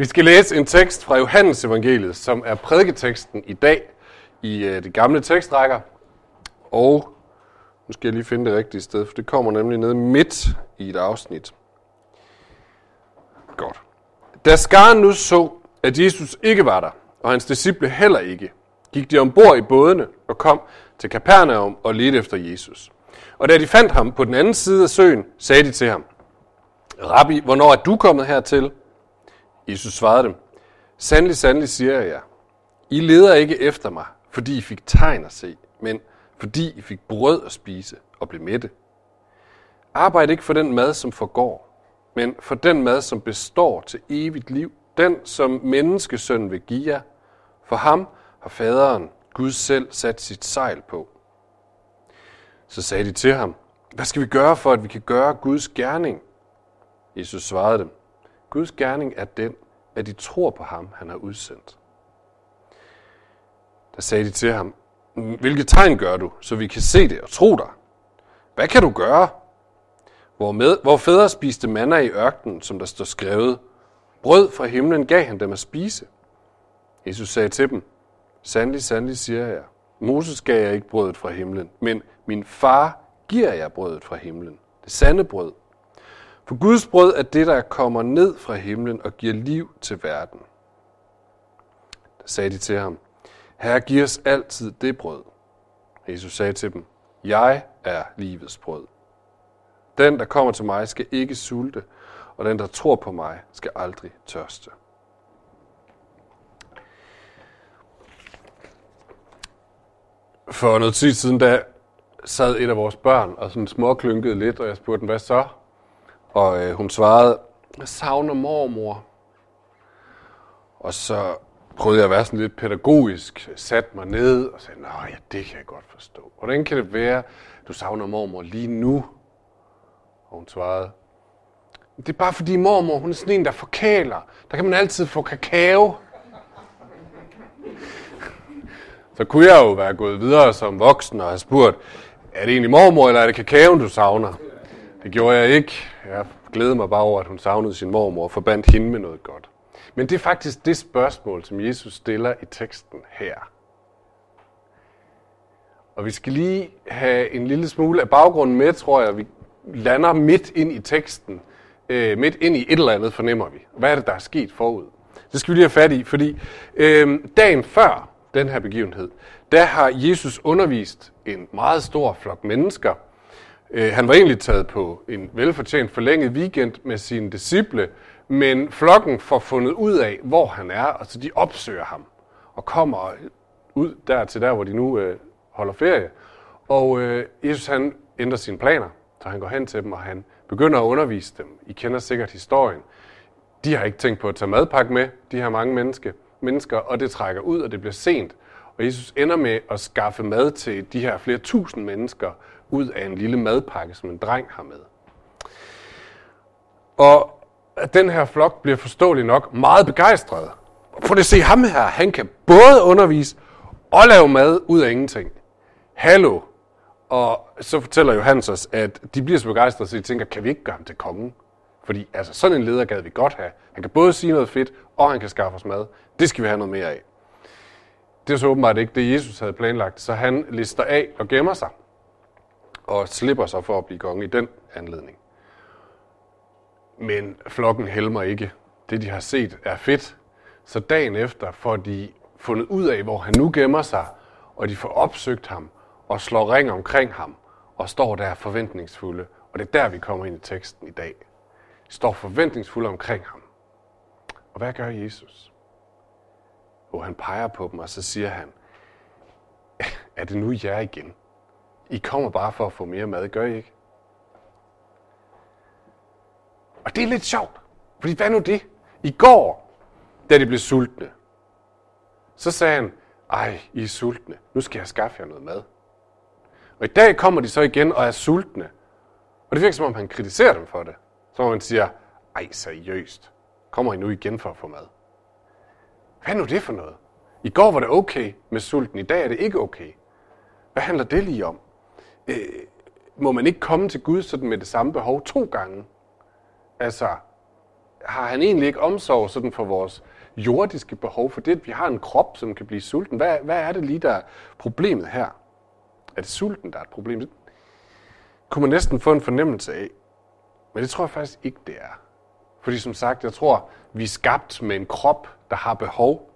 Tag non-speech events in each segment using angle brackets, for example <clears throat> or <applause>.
Vi skal læse en tekst fra Johannes evangeliet, som er prædiketeksten i dag i øh, det gamle tekstrækker. Og nu skal jeg lige finde det rigtige sted, for det kommer nemlig ned midt i et afsnit. Godt. Da skaren nu så, at Jesus ikke var der, og hans disciple heller ikke, gik de ombord i bådene og kom til Kapernaum og ledte efter Jesus. Og da de fandt ham på den anden side af søen, sagde de til ham, Rabbi, hvornår er du kommet hertil? Jesus svarede dem, Sandelig, sandelig siger jeg jer, I leder ikke efter mig, fordi I fik tegn at se, men fordi I fik brød at spise og blev mætte. Arbejd ikke for den mad, som forgår, men for den mad, som består til evigt liv, den, som menneskesønnen vil give jer. For ham har faderen, Gud selv, sat sit sejl på. Så sagde de til ham, hvad skal vi gøre for, at vi kan gøre Guds gerning? Jesus svarede dem, Guds gerning er den, at de tror på ham, han har udsendt. Der sagde de til ham, hvilke tegn gør du, så vi kan se det og tro dig? Hvad kan du gøre? Hvor, med, hvor fædre spiste manna i ørkenen, som der står skrevet, brød fra himlen gav han dem at spise. Jesus sagde til dem, sandelig, sandelig siger jeg, Moses gav jeg ikke brødet fra himlen, men min far giver jeg brødet fra himlen, det sande brød, for Guds brød er det, der kommer ned fra himlen og giver liv til verden. Da sagde de til ham, Herre, giv os altid det brød. Jesus sagde til dem, Jeg er livets brød. Den, der kommer til mig, skal ikke sulte, og den, der tror på mig, skal aldrig tørste. For noget tid siden, da sad et af vores børn og sådan småklynkede lidt, og jeg spurgte dem, hvad så? Og øh, hun svarede, jeg savner mormor. Og så prøvede jeg at være sådan lidt pædagogisk, satte mig ned og sagde, nej, ja, det kan jeg godt forstå. Hvordan kan det være, du savner mormor lige nu? Og hun svarede, det er bare fordi mormor, hun er sådan en, der forkæler. Der kan man altid få kakao. Så kunne jeg jo være gået videre som voksen og have spurgt, er det egentlig mormor, eller er det kakaoen, du savner? Det gjorde jeg ikke. Jeg glædede mig bare over, at hun savnede sin mormor og forbandt hende med noget godt. Men det er faktisk det spørgsmål, som Jesus stiller i teksten her. Og vi skal lige have en lille smule af baggrunden med, tror jeg. Vi lander midt ind i teksten. Øh, midt ind i et eller andet, fornemmer vi. Hvad er det, der er sket forud? Det skal vi lige have fat i, fordi øh, dagen før den her begivenhed, der har Jesus undervist en meget stor flok mennesker – Øh, han var egentlig taget på en velfortjent forlænget weekend med sine disciple, men flokken får fundet ud af, hvor han er, og så de opsøger ham og kommer ud der til der, hvor de nu øh, holder ferie. Og øh, Jesus han ændrer sine planer, så han går hen til dem, og han begynder at undervise dem. I kender sikkert historien. De har ikke tænkt på at tage madpakke med, de her mange menneske, mennesker, og det trækker ud, og det bliver sent. Og Jesus ender med at skaffe mad til de her flere tusind mennesker, ud af en lille madpakke, som en dreng har med. Og den her flok bliver forståeligt nok meget begejstret. Prøv at se ham her. Han kan både undervise og lave mad ud af ingenting. Hallo. Og så fortæller Johannes os, at de bliver så begejstrede, så de tænker, kan vi ikke gøre ham til kongen? Fordi altså, sådan en leder gad vi godt have. Han kan både sige noget fedt, og han kan skaffe os mad. Det skal vi have noget mere af. Det er så åbenbart ikke det, Jesus havde planlagt, så han lister af og gemmer sig og slipper sig for at blive konge i den anledning. Men flokken helmer ikke. Det, de har set, er fedt. Så dagen efter får de fundet ud af, hvor han nu gemmer sig, og de får opsøgt ham og slår ring omkring ham og står der forventningsfulde. Og det er der, vi kommer ind i teksten i dag. De står forventningsfulde omkring ham. Og hvad gør Jesus? Og han peger på dem, og så siger han, er det nu jer igen? I kommer bare for at få mere mad, gør I ikke? Og det er lidt sjovt, fordi hvad nu det? I går, da de blev sultne, så sagde han, ej, I er sultne, nu skal jeg skaffe jer noget mad. Og i dag kommer de så igen og er sultne. Og det virker som om, han kritiserer dem for det. Som om han siger, ej, seriøst, kommer I nu igen for at få mad? Hvad er nu det for noget? I går var det okay med sulten, i dag er det ikke okay. Hvad handler det lige om? Øh, må man ikke komme til Gud sådan med det samme behov to gange? Altså, har han egentlig ikke omsorg sådan for vores jordiske behov, for det, at vi har en krop, som kan blive sulten. Hvad, hvad er det lige, der er problemet her? Er det sulten, der er et problem? Det kunne man næsten få en fornemmelse af. Men det tror jeg faktisk ikke, det er. Fordi som sagt, jeg tror, vi er skabt med en krop, der har behov.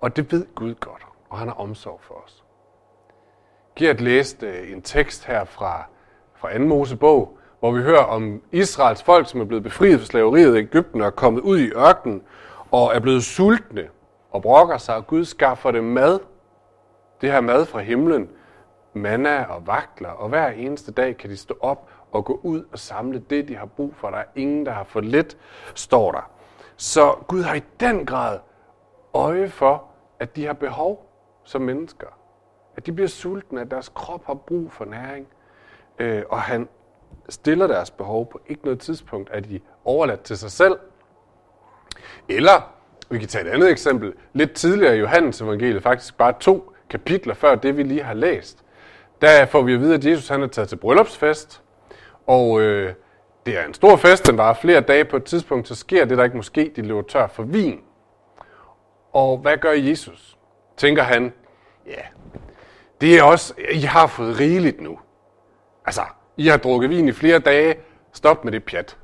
Og det ved Gud godt, og han har omsorg for os. Gert læste øh, en tekst her fra, fra 2. Mosebog, hvor vi hører om Israels folk, som er blevet befriet fra slaveriet i Ægypten og er kommet ud i ørkenen og er blevet sultne og brokker sig, og Gud skaffer dem mad. Det her mad fra himlen, manna og vakler, og hver eneste dag kan de stå op og gå ud og samle det, de har brug for. Der er ingen, der har for lidt, står der. Så Gud har i den grad øje for, at de har behov som mennesker. At de bliver sultne, at deres krop har brug for næring. Øh, og han stiller deres behov på ikke noget tidspunkt, at de overladt til sig selv. Eller, vi kan tage et andet eksempel, lidt tidligere i Johannes evangeliet, faktisk bare to kapitler før det, vi lige har læst. Der får vi at vide, at Jesus han er taget til bryllupsfest, og øh, det er en stor fest, den varer flere dage på et tidspunkt, så sker det der ikke måske, de løber tør for vin. Og hvad gør Jesus? Tænker han, ja, det er også, I har fået rigeligt nu. Altså, I har drukket vin i flere dage, stop med det pjat.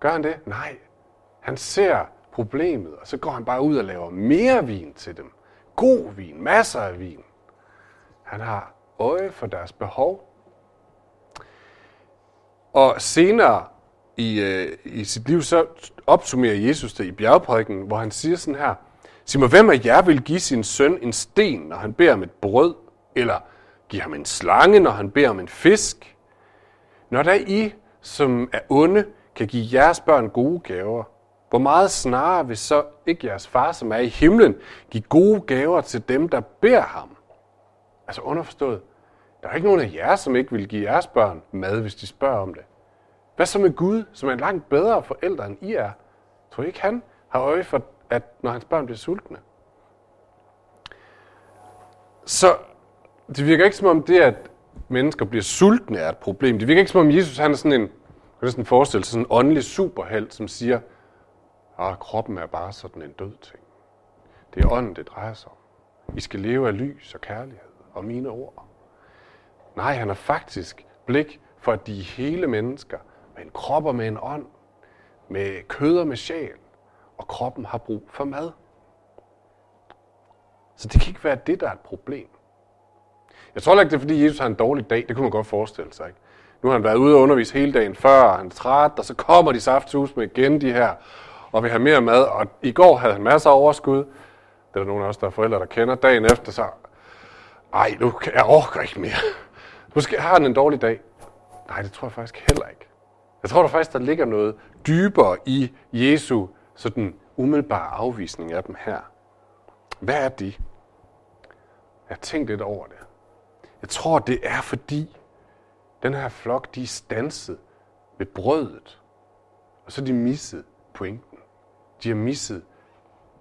Gør han det? Nej. Han ser problemet, og så går han bare ud og laver mere vin til dem. God vin, masser af vin. Han har øje for deres behov. Og senere i, øh, i sit liv, så opsummerer Jesus det i bjergprædiken, hvor han siger sådan her, Sig mig, hvem af jer vil give sin søn en sten, når han beder om et brød, eller giv ham en slange, når han beder om en fisk? Når der I, som er onde, kan give jeres børn gode gaver, hvor meget snarere vil så ikke jeres far, som er i himlen, give gode gaver til dem, der beder ham? Altså underforstået, der er ikke nogen af jer, som ikke vil give jeres børn mad, hvis de spørger om det. Hvad så med Gud, som er en langt bedre forælder, end I er? Tror I ikke, han har øje for, at når hans børn bliver sultne? Så det virker ikke som om det, at mennesker bliver sultne, er et problem. Det virker ikke som om Jesus han er sådan en, kan sådan forestille sig, sådan en åndelig superhelt, som siger, at kroppen er bare sådan en død ting. Det er ånden, det drejer sig om. I skal leve af lys og kærlighed og mine ord. Nej, han har faktisk blik for, at de er hele mennesker, med en krop og med en ånd, med kød og med sjæl, og kroppen har brug for mad. Så det kan ikke være det, der er et problem. Jeg tror ikke, det er, fordi Jesus har en dårlig dag. Det kunne man godt forestille sig. Ikke? Nu har han været ude og undervise hele dagen før, og han er træt, og så kommer de safthus med igen de her, og vil have mere mad. Og i går havde han masser af overskud. Det er der nogle af os, der er forældre, der kender. Dagen efter så, ej, nu kan jeg orker ikke mere. Måske har han en dårlig dag. Nej, det tror jeg faktisk heller ikke. Jeg tror der faktisk, der ligger noget dybere i Jesu sådan umiddelbare afvisning af dem her. Hvad er det? Jeg har tænkt lidt over det. Jeg tror, det er fordi, den her flok, de er stanset ved brødet. Og så er de misset pointen. De har misset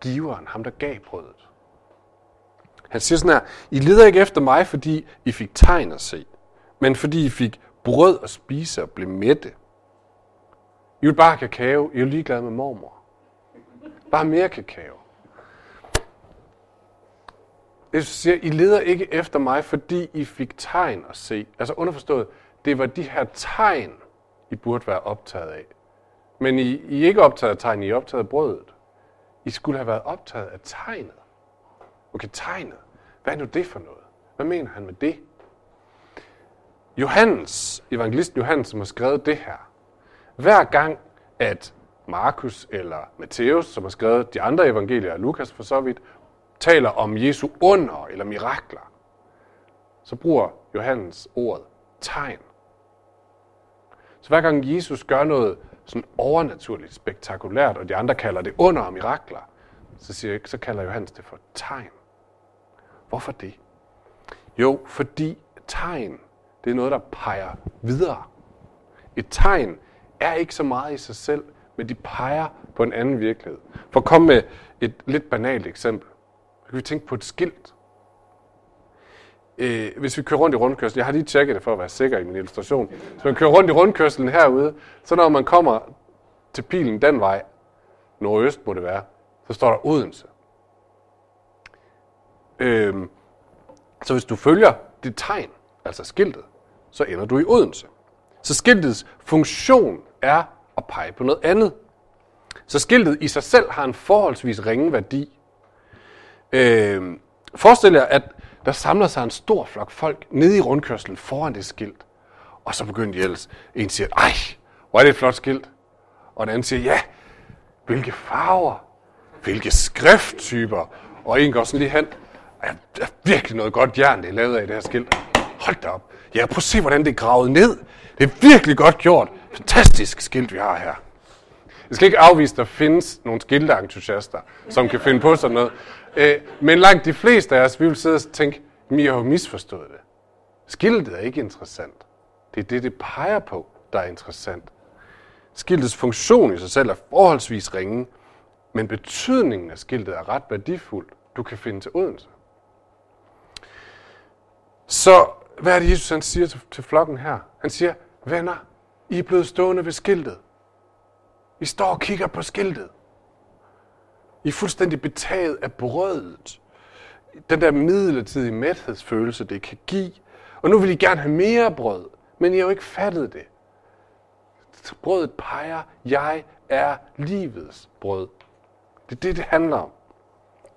giveren, ham der gav brødet. Han siger sådan her, I leder ikke efter mig, fordi I fik tegn at se, men fordi I fik brød at spise og blev mætte. I vil bare have kakao, I er ligeglade med mormor. Bare mere kakao. Jesus siger, I leder ikke efter mig, fordi I fik tegn at se. Altså underforstået, det var de her tegn, I burde være optaget af. Men I, I er ikke optaget af tegn, I er optaget af brødet. I skulle have været optaget af tegnet. Okay, tegnet. Hvad er nu det for noget? Hvad mener han med det? Johannes, evangelisten Johannes, som har skrevet det her. Hver gang, at Markus eller Matthæus, som har skrevet de andre evangelier, Lukas for så vidt, taler om Jesu under eller mirakler, så bruger Johannes ordet tegn. Så hver gang Jesus gør noget sådan overnaturligt spektakulært, og de andre kalder det under og mirakler, så, siger, så kalder Johannes det for tegn. Hvorfor det? Jo, fordi tegn, det er noget, der peger videre. Et tegn er ikke så meget i sig selv, men de peger på en anden virkelighed. For at komme med et lidt banalt eksempel. Så kan vi tænke på et skilt. Øh, hvis vi kører rundt i rundkørslen, jeg har lige tjekket det for at være sikker i min illustration. Hvis man kører rundt i rundkørslen herude, så når man kommer til pilen den vej, nordøst må det være, så står der Odense. Øhm, så hvis du følger det tegn, altså skiltet, så ender du i Odense. Så skiltets funktion er at pege på noget andet. Så skiltet i sig selv har en forholdsvis ringe værdi. Øh, forestil jer, at der samler sig en stor flok folk nede i rundkørslen foran det skilt. Og så begynder de ellers. En siger, ej, hvor er det et flot skilt. Og den anden siger, ja, hvilke farver, hvilke skrifttyper. Og en går sådan lige hen, er, er virkelig noget godt jern, det er lavet af det her skilt. Hold da op. Ja, prøv at se, hvordan det er gravet ned. Det er virkelig godt gjort. Fantastisk skilt, vi har her. Jeg skal ikke afvise, at der findes nogle skilteentusiaster, som kan finde på sådan noget. Øh, men langt de fleste af os, vi vil sidde og tænke, at I har jo misforstået det. Skiltet er ikke interessant. Det er det, det peger på, der er interessant. Skiltets funktion i sig selv er forholdsvis ringe, men betydningen af skiltet er ret værdifuld. Du kan finde til Odense. Så hvad er det, Jesus han siger til, til flokken her? Han siger, venner, I er blevet stående ved skiltet. I står og kigger på skiltet. I er fuldstændig betaget af brødet. Den der midlertidige mæthedsfølelse, det kan give. Og nu vil I gerne have mere brød, men I har jo ikke fattet det. Brødet peger, jeg er livets brød. Det er det, det handler om.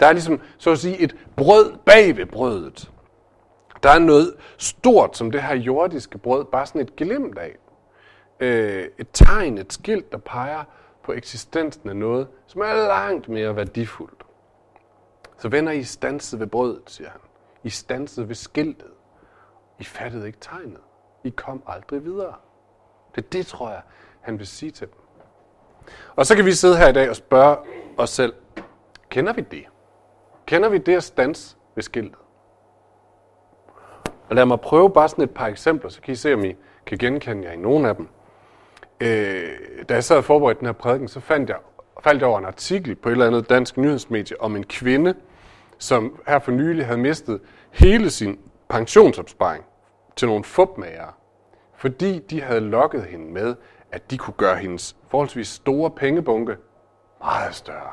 Der er ligesom, så at sige, et brød bag ved brødet. Der er noget stort, som det her jordiske brød, bare sådan et glimt af. Øh, et tegn, et skilt, der peger på eksistensen af noget, som er langt mere værdifuldt. Så venner I stanset ved brødet, siger han. I stanset ved skiltet. I fattede ikke tegnet. I kom aldrig videre. Det er det, tror jeg, han vil sige til dem. Og så kan vi sidde her i dag og spørge os selv, kender vi det? Kender vi det at stanse ved skiltet? Og lad mig prøve bare sådan et par eksempler, så kan I se, om I kan genkende jer i nogle af dem. Øh, da jeg sad og forberedte den her prædiken, så fandt jeg, faldt jeg over en artikel på et eller andet dansk nyhedsmedie om en kvinde, som her for nylig havde mistet hele sin pensionsopsparing til nogle fupmager, fordi de havde lokket hende med, at de kunne gøre hendes forholdsvis store pengebunke meget større.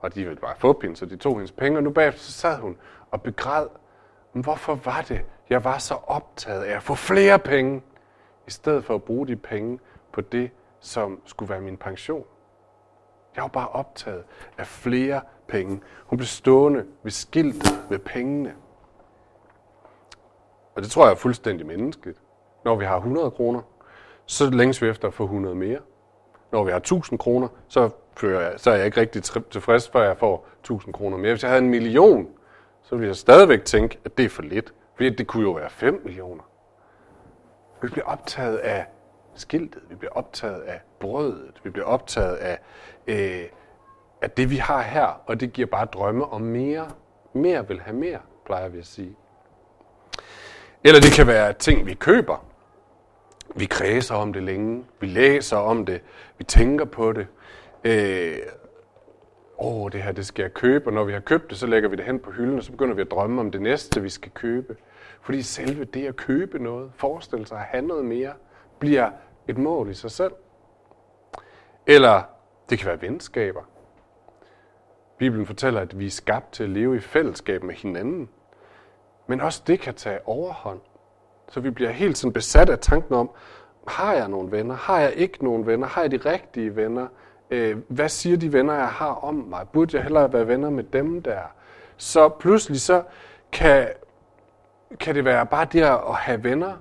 Og de ville bare få hende, så de tog hendes penge, og nu bagefter så sad hun og begræd men hvorfor var det, jeg var så optaget af at få flere penge, i stedet for at bruge de penge på det, som skulle være min pension? Jeg var bare optaget af flere penge. Hun blev stående ved skiltet med pengene. Og det tror jeg er fuldstændig menneskeligt. Når vi har 100 kroner, så længes vi efter at få 100 mere. Når vi har 1000 kroner, så, jeg, så er jeg ikke rigtig tilfreds, før jeg får 1000 kroner mere. Hvis jeg havde en million, så ville jeg stadigvæk tænke, at det er for lidt. Fordi det kunne jo være 5 millioner. Vi bliver optaget af skiltet, vi bliver optaget af brødet, vi bliver optaget af, øh, af det, vi har her, og det giver bare drømme om mere. Mere vil have mere, plejer vi at sige. Eller det kan være ting, vi køber. Vi kredser om det længe, vi læser om det, vi tænker på det. Øh, åh, det her det skal jeg købe, og når vi har købt det, så lægger vi det hen på hylden, og så begynder vi at drømme om det næste, vi skal købe. Fordi selve det at købe noget, forestille sig at have noget mere, bliver et mål i sig selv. Eller det kan være venskaber. Bibelen fortæller, at vi er skabt til at leve i fællesskab med hinanden. Men også det kan tage overhånd. Så vi bliver helt sådan besat af tanken om, har jeg nogle venner? Har jeg ikke nogen venner? Har jeg de rigtige venner? Øh, hvad siger de venner, jeg har om mig? Burde jeg hellere være venner med dem der? Så pludselig så kan, kan det være bare det at have venner,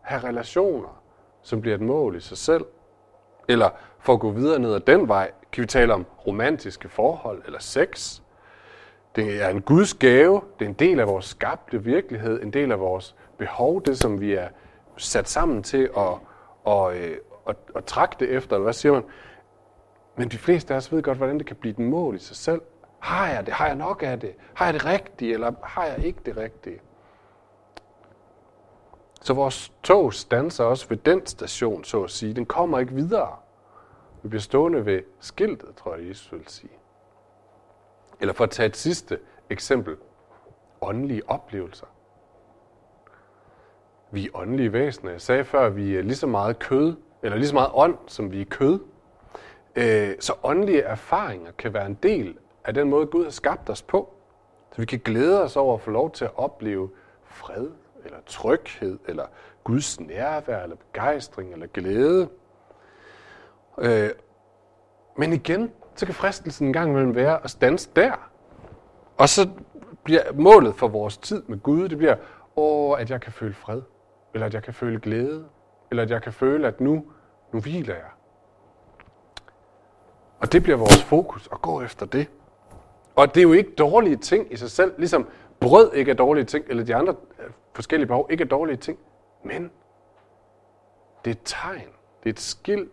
have relationer, som bliver et mål i sig selv. Eller for at gå videre ned ad den vej, kan vi tale om romantiske forhold eller sex. Det er en Guds gave, det er en del af vores skabte virkelighed, en del af vores behov, det som vi er sat sammen til at, øh, at, at, at, at trække det efter, eller hvad siger man? Men de fleste af os ved godt, hvordan det kan blive et mål i sig selv. Har jeg det? Har jeg nok af det? Har jeg det rigtige, eller har jeg ikke det rigtige? Så vores tog standser også ved den station, så at sige. Den kommer ikke videre. Vi bliver stående ved skiltet, tror jeg, Jesus vil sige. Eller for at tage et sidste eksempel. Åndelige oplevelser. Vi er åndelige væsener. Jeg sagde før, at vi er lige så meget kød, eller lige så meget ånd, som vi er kød. Øh, så åndelige erfaringer kan være en del af den måde, Gud har skabt os på. Så vi kan glæde os over at få lov til at opleve fred, eller tryghed, eller Guds nærvær, eller begejstring, eller glæde. Øh, men igen, så kan fristelsen en gang imellem være at stanse der. Og så bliver målet for vores tid med Gud, det bliver, åh, at jeg kan føle fred, eller at jeg kan føle glæde, eller at jeg kan føle, at nu, nu hviler jeg. Og det bliver vores fokus at gå efter det. Og det er jo ikke dårlige ting i sig selv, ligesom brød ikke er dårlige ting, eller de andre forskellige behov ikke er dårlige ting. Men det er et tegn, det er et skilt,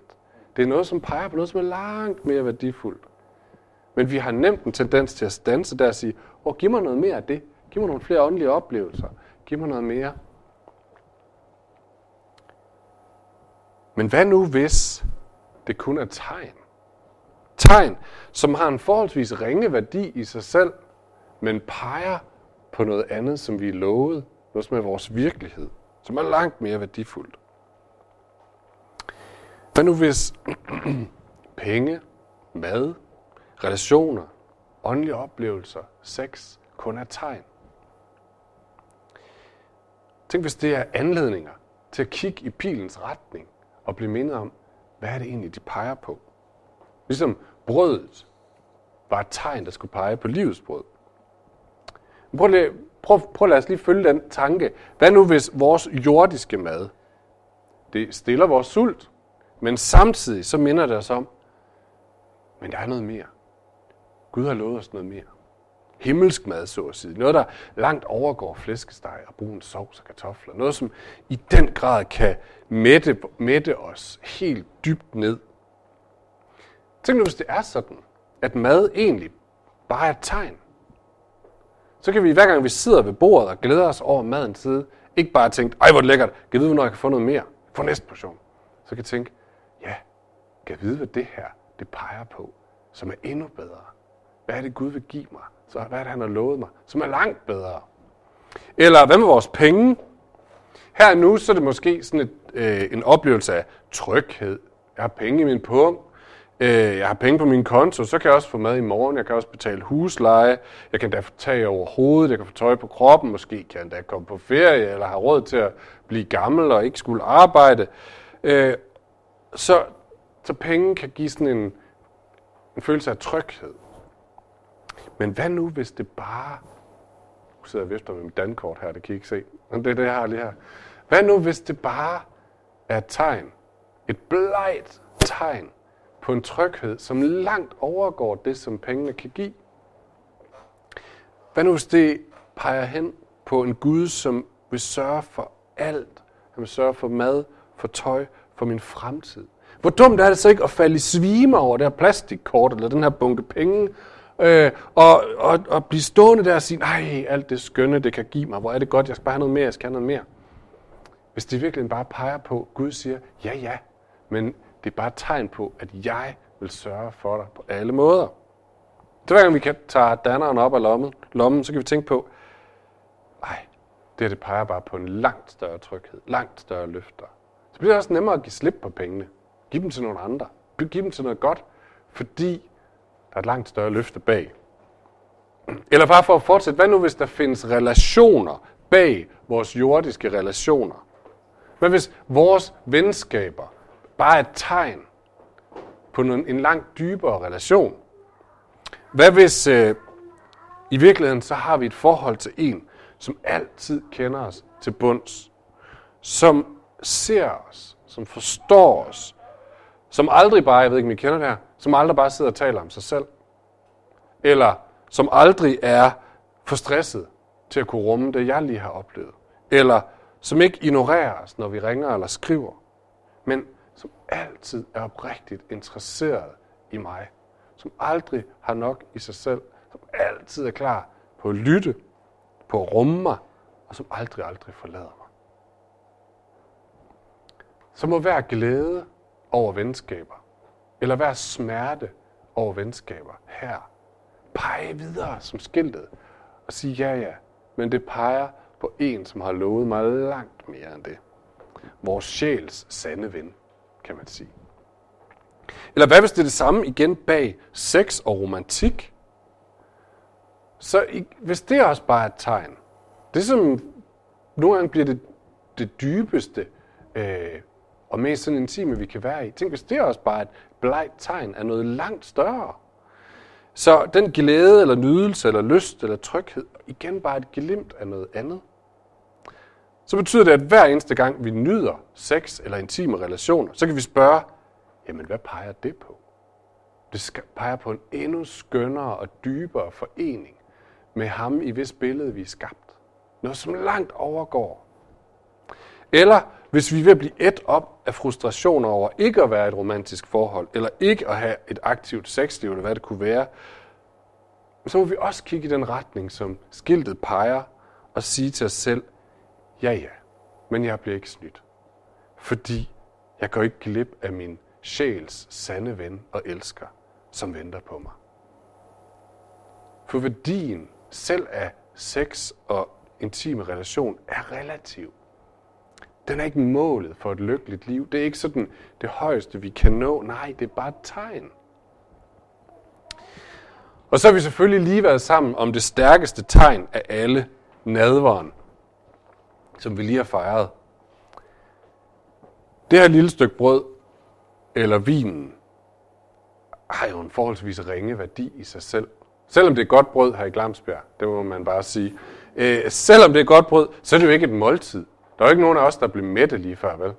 det er noget, som peger på noget, som er langt mere værdifuldt. Men vi har nemt en tendens til at stanse der og sige, åh, giv mig noget mere af det. Giv mig nogle flere åndelige oplevelser. Giv mig noget mere. Men hvad nu, hvis det kun er tegn? Tegn, som har en forholdsvis ringe værdi i sig selv, men peger på noget andet, som vi er lovet, noget som er vores virkelighed, som er langt mere værdifuldt. Hvad nu hvis <clears throat> penge, mad, relationer, åndelige oplevelser, sex kun er tegn? Tænk, hvis det er anledninger til at kigge i pilens retning og blive mindet om, hvad er det egentlig, de peger på? Ligesom brødet var et tegn, der skulle pege på livets brød. Prøv, lige, prøv, prøv lad os lige følge den tanke. Hvad nu hvis vores jordiske mad, det stiller vores sult, men samtidig så minder det os om, men der er noget mere. Gud har lovet os noget mere. Himmelsk mad, så at sige. Noget, der langt overgår flæskesteg og brun sovs og kartofler. Noget, som i den grad kan mætte, mætte os helt dybt ned. Tænk nu, hvis det er sådan, at mad egentlig bare er et tegn. Så kan vi hver gang vi sidder ved bordet og glæder os over maden tid, ikke bare tænke, ej hvor lækkert, kan vide, hvornår jeg kan få noget mere, få næste portion. Så kan jeg tænke, ja, kan vide, hvad det her, det peger på, som er endnu bedre. Hvad er det, Gud vil give mig? Så hvad er det, han har lovet mig, som er langt bedre? Eller hvad med vores penge? Her nu, så er det måske sådan et, øh, en oplevelse af tryghed. Jeg har penge i min pung. Øh, jeg har penge på min konto, så kan jeg også få mad i morgen. Jeg kan også betale husleje. Jeg kan da få tag over hovedet. Jeg kan få tøj på kroppen. Måske kan jeg da komme på ferie, eller have råd til at blive gammel og ikke skulle arbejde. Øh, så, så penge kan give sådan en, en følelse af tryghed. Men hvad nu, hvis det bare... Nu sidder jeg vifter med mit dankort her, det kan I ikke se. Men det er det, jeg har lige her. Hvad nu, hvis det bare er et tegn? Et blegt tegn på en tryghed, som langt overgår det, som pengene kan give. Hvad nu hvis det peger hen på en Gud, som vil sørge for alt? Han vil sørge for mad, for tøj, for min fremtid. Hvor dumt er det så ikke at falde i svime over det her plastikkort, eller den her bunke penge, øh, og, og, og blive stående der og sige, nej, alt det skønne, det kan give mig, hvor er det godt, jeg skal bare have noget mere, jeg skal have noget mere. Hvis det virkelig bare peger på, Gud siger, ja, ja, men det er bare et tegn på, at jeg vil sørge for dig på alle måder. Så hver gang vi kan tage danneren op af lommen, lommen, så kan vi tænke på, nej, det her det peger bare på en langt større tryghed, langt større løfter. Så bliver det også nemmere at give slip på pengene. Giv dem til nogle andre. Giv dem til noget godt, fordi der er et langt større løfte bag. Eller bare for at fortsætte, hvad nu hvis der findes relationer bag vores jordiske relationer? Hvad hvis vores venskaber bare et tegn på en langt dybere relation? Hvad hvis øh, i virkeligheden så har vi et forhold til en, som altid kender os til bunds, som ser os, som forstår os, som aldrig bare, jeg ved ikke om I kender det her, som aldrig bare sidder og taler om sig selv, eller som aldrig er for stresset til at kunne rumme det, jeg lige har oplevet, eller som ikke ignorerer os, når vi ringer eller skriver, men som altid er oprigtigt interesseret i mig, som aldrig har nok i sig selv, som altid er klar på at lytte, på at rumme mig, og som aldrig, aldrig forlader mig. Så må hver glæde over venskaber, eller hver smerte over venskaber her, pege videre som skiltet og sige ja, ja, men det peger på en, som har lovet mig langt mere end det. Vores sjæls sande ven kan man sige. Eller hvad hvis det er det samme igen bag sex og romantik? Så hvis det også bare er et tegn, det som nogle gange bliver det, det dybeste øh, og mest sådan intime, vi kan være i. Tænk, hvis det også bare er et blegt tegn af noget langt større. Så den glæde, eller nydelse, eller lyst, eller tryghed, igen bare et glimt af noget andet. Så betyder det, at hver eneste gang vi nyder sex eller intime relationer, så kan vi spørge, jamen hvad peger det på? Det peger på en endnu skønnere og dybere forening med ham, i hvis billede vi er skabt. Noget, som langt overgår. Eller hvis vi er ved at blive et op af frustrationer over ikke at være i et romantisk forhold, eller ikke at have et aktivt sexliv, eller hvad det kunne være, så må vi også kigge i den retning, som skiltet peger, og sige til os selv, ja ja, men jeg bliver ikke snydt. Fordi jeg går ikke glip af min sjæls sande ven og elsker, som venter på mig. For værdien selv af sex og intime relation er relativ. Den er ikke målet for et lykkeligt liv. Det er ikke sådan det højeste, vi kan nå. Nej, det er bare et tegn. Og så har vi selvfølgelig lige været sammen om det stærkeste tegn af alle, nadveren, som vi lige har fejret. Det her lille stykke brød, eller vinen, har jo en forholdsvis ringe værdi i sig selv. Selvom det er godt brød her i Glamsbjerg, det må man bare sige. Øh, selvom det er godt brød, så er det jo ikke et måltid. Der er jo ikke nogen af os, der blev mætte lige før, vel?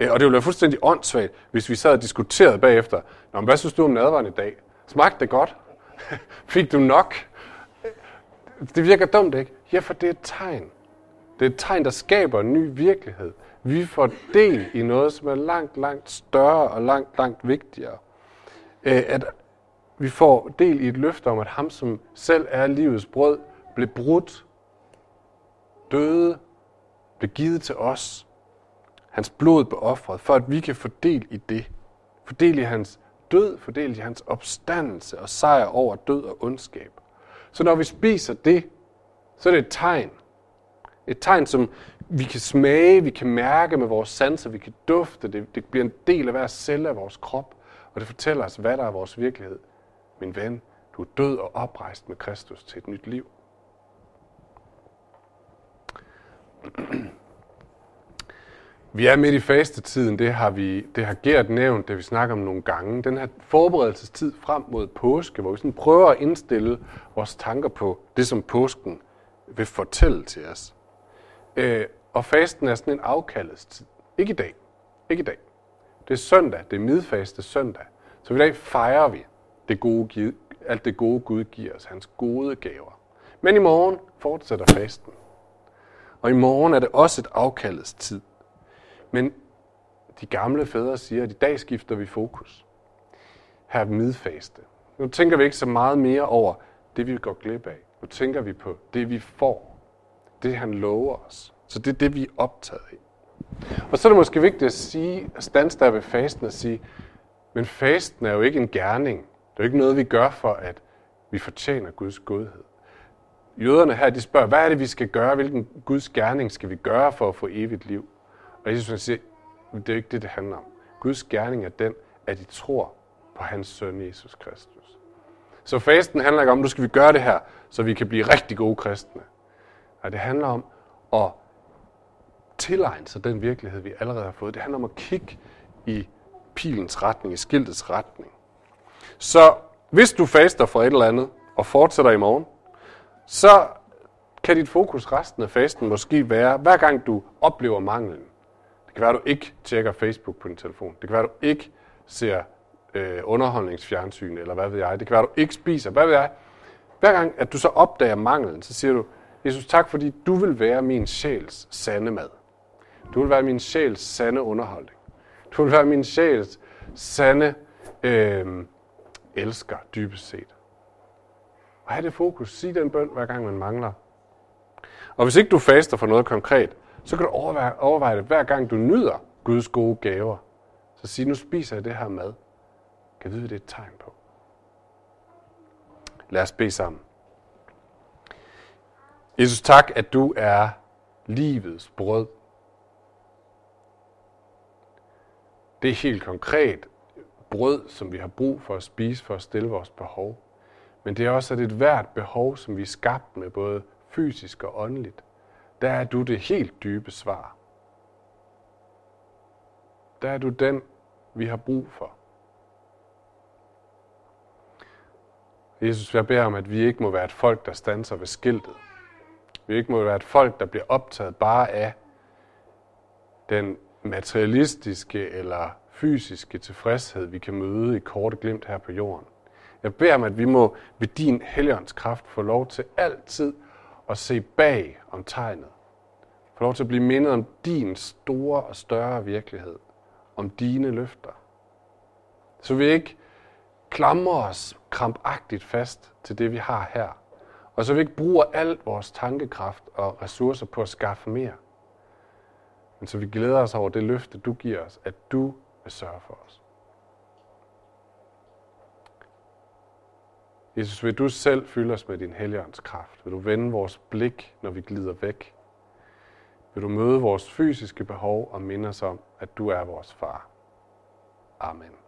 Øh, og det ville være fuldstændig åndssvagt, hvis vi sad og diskuterede bagefter. Nå, men hvad synes du om nadvaren i dag? Smagte det godt? <laughs> Fik du nok? Øh, det virker dumt, ikke? Ja, for det er et tegn. Det er et tegn, der skaber en ny virkelighed. Vi får del i noget, som er langt, langt større og langt, langt vigtigere. Øh, at vi får del i et løfte om, at ham, som selv er livets brød, blev brudt, døde, blev givet til os. Hans blod blev offret, for at vi kan få del i det. Fordel i hans død, fordel i hans opstandelse og sejr over død og ondskab. Så når vi spiser det, så er det et tegn. Et tegn, som vi kan smage, vi kan mærke med vores sanser, vi kan dufte. Det, det bliver en del af hver celle af vores krop, og det fortæller os, hvad der er vores virkelighed. Min ven, du er død og oprejst med Kristus til et nyt liv. <clears throat> Vi er midt i fastetiden, det har, vi, det har Gert nævnt, det vi snakker om nogle gange. Den her forberedelsestid frem mod påske, hvor vi sådan prøver at indstille vores tanker på det, som påsken vil fortælle til os. Øh, og fasten er sådan en afkaldets tid. Ikke i dag. Ikke i dag. Det er søndag. Det er midfaste søndag. Så i dag fejrer vi det gode, alt det gode Gud giver os, hans gode gaver. Men i morgen fortsætter fasten. Og i morgen er det også et afkaldets tid. Men de gamle fædre siger, at i dag skifter vi fokus. Her er midfaste. Nu tænker vi ikke så meget mere over det, vi går glip af. Nu tænker vi på det, vi får. Det, han lover os. Så det er det, vi er optaget af. Og så er det måske vigtigt at sige, at stands der ved fasten og sige, men fasten er jo ikke en gerning. Det er jo ikke noget, vi gør for, at vi fortjener Guds godhed. Jøderne her, de spørger, hvad er det, vi skal gøre? Hvilken Guds gerning skal vi gøre for at få evigt liv? Og Jesus siger, det er jo ikke det, det handler om. Guds gerning er den, at I tror på hans søn Jesus Kristus. Så fasten handler ikke om, nu skal vi gøre det her, så vi kan blive rigtig gode kristne. Nej, det handler om at tilegne sig den virkelighed, vi allerede har fået. Det handler om at kigge i pilens retning, i skiltets retning. Så hvis du faster for et eller andet, og fortsætter i morgen, så kan dit fokus resten af fasten måske være, hver gang du oplever manglen. Det kan være, at du ikke tjekker Facebook på din telefon. Det kan være, at du ikke ser øh, underholdningsfjernsyn, eller hvad ved jeg. Det kan være, at du ikke spiser, hvad ved jeg. Hver gang, at du så opdager manglen, så siger du, Jesus, tak fordi du vil være min sjæls sande mad. Du vil være min sjæls sande underholdning. Du vil være min sjæls sande øh, elsker, dybest set. Og have det fokus. Sig den bøn, hver gang man mangler. Og hvis ikke du faster for noget konkret, så kan du overveje, overveje det, hver gang du nyder Guds gode gaver. Så sig, nu spiser jeg det her mad. Kan vide, det er et tegn på. Lad os bede sammen. Jesus, tak, at du er livets brød. Det er helt konkret brød, som vi har brug for at spise for at stille vores behov. Men det er også, at et hvert behov, som vi er skabt med, både fysisk og åndeligt, der er du det helt dybe svar. Der er du den, vi har brug for. Jesus, jeg beder om, at vi ikke må være et folk, der standser ved skiltet. Vi ikke må være et folk, der bliver optaget bare af den materialistiske eller fysiske tilfredshed, vi kan møde i korte glimt her på jorden. Jeg beder om, at vi må ved din helligåndskraft få lov til altid at se bag om tegnet. Få lov til at blive mindet om din store og større virkelighed. Om dine løfter. Så vi ikke klamrer os krampagtigt fast til det, vi har her. Og så vi ikke bruger al vores tankekraft og ressourcer på at skaffe mere. Men så vi glæder os over det løfte, du giver os, at du vil sørge for os. Jesus, vil du selv fylde os med din helligånds kraft? Vil du vende vores blik, når vi glider væk? Vil du møde vores fysiske behov og minde os om, at du er vores far? Amen.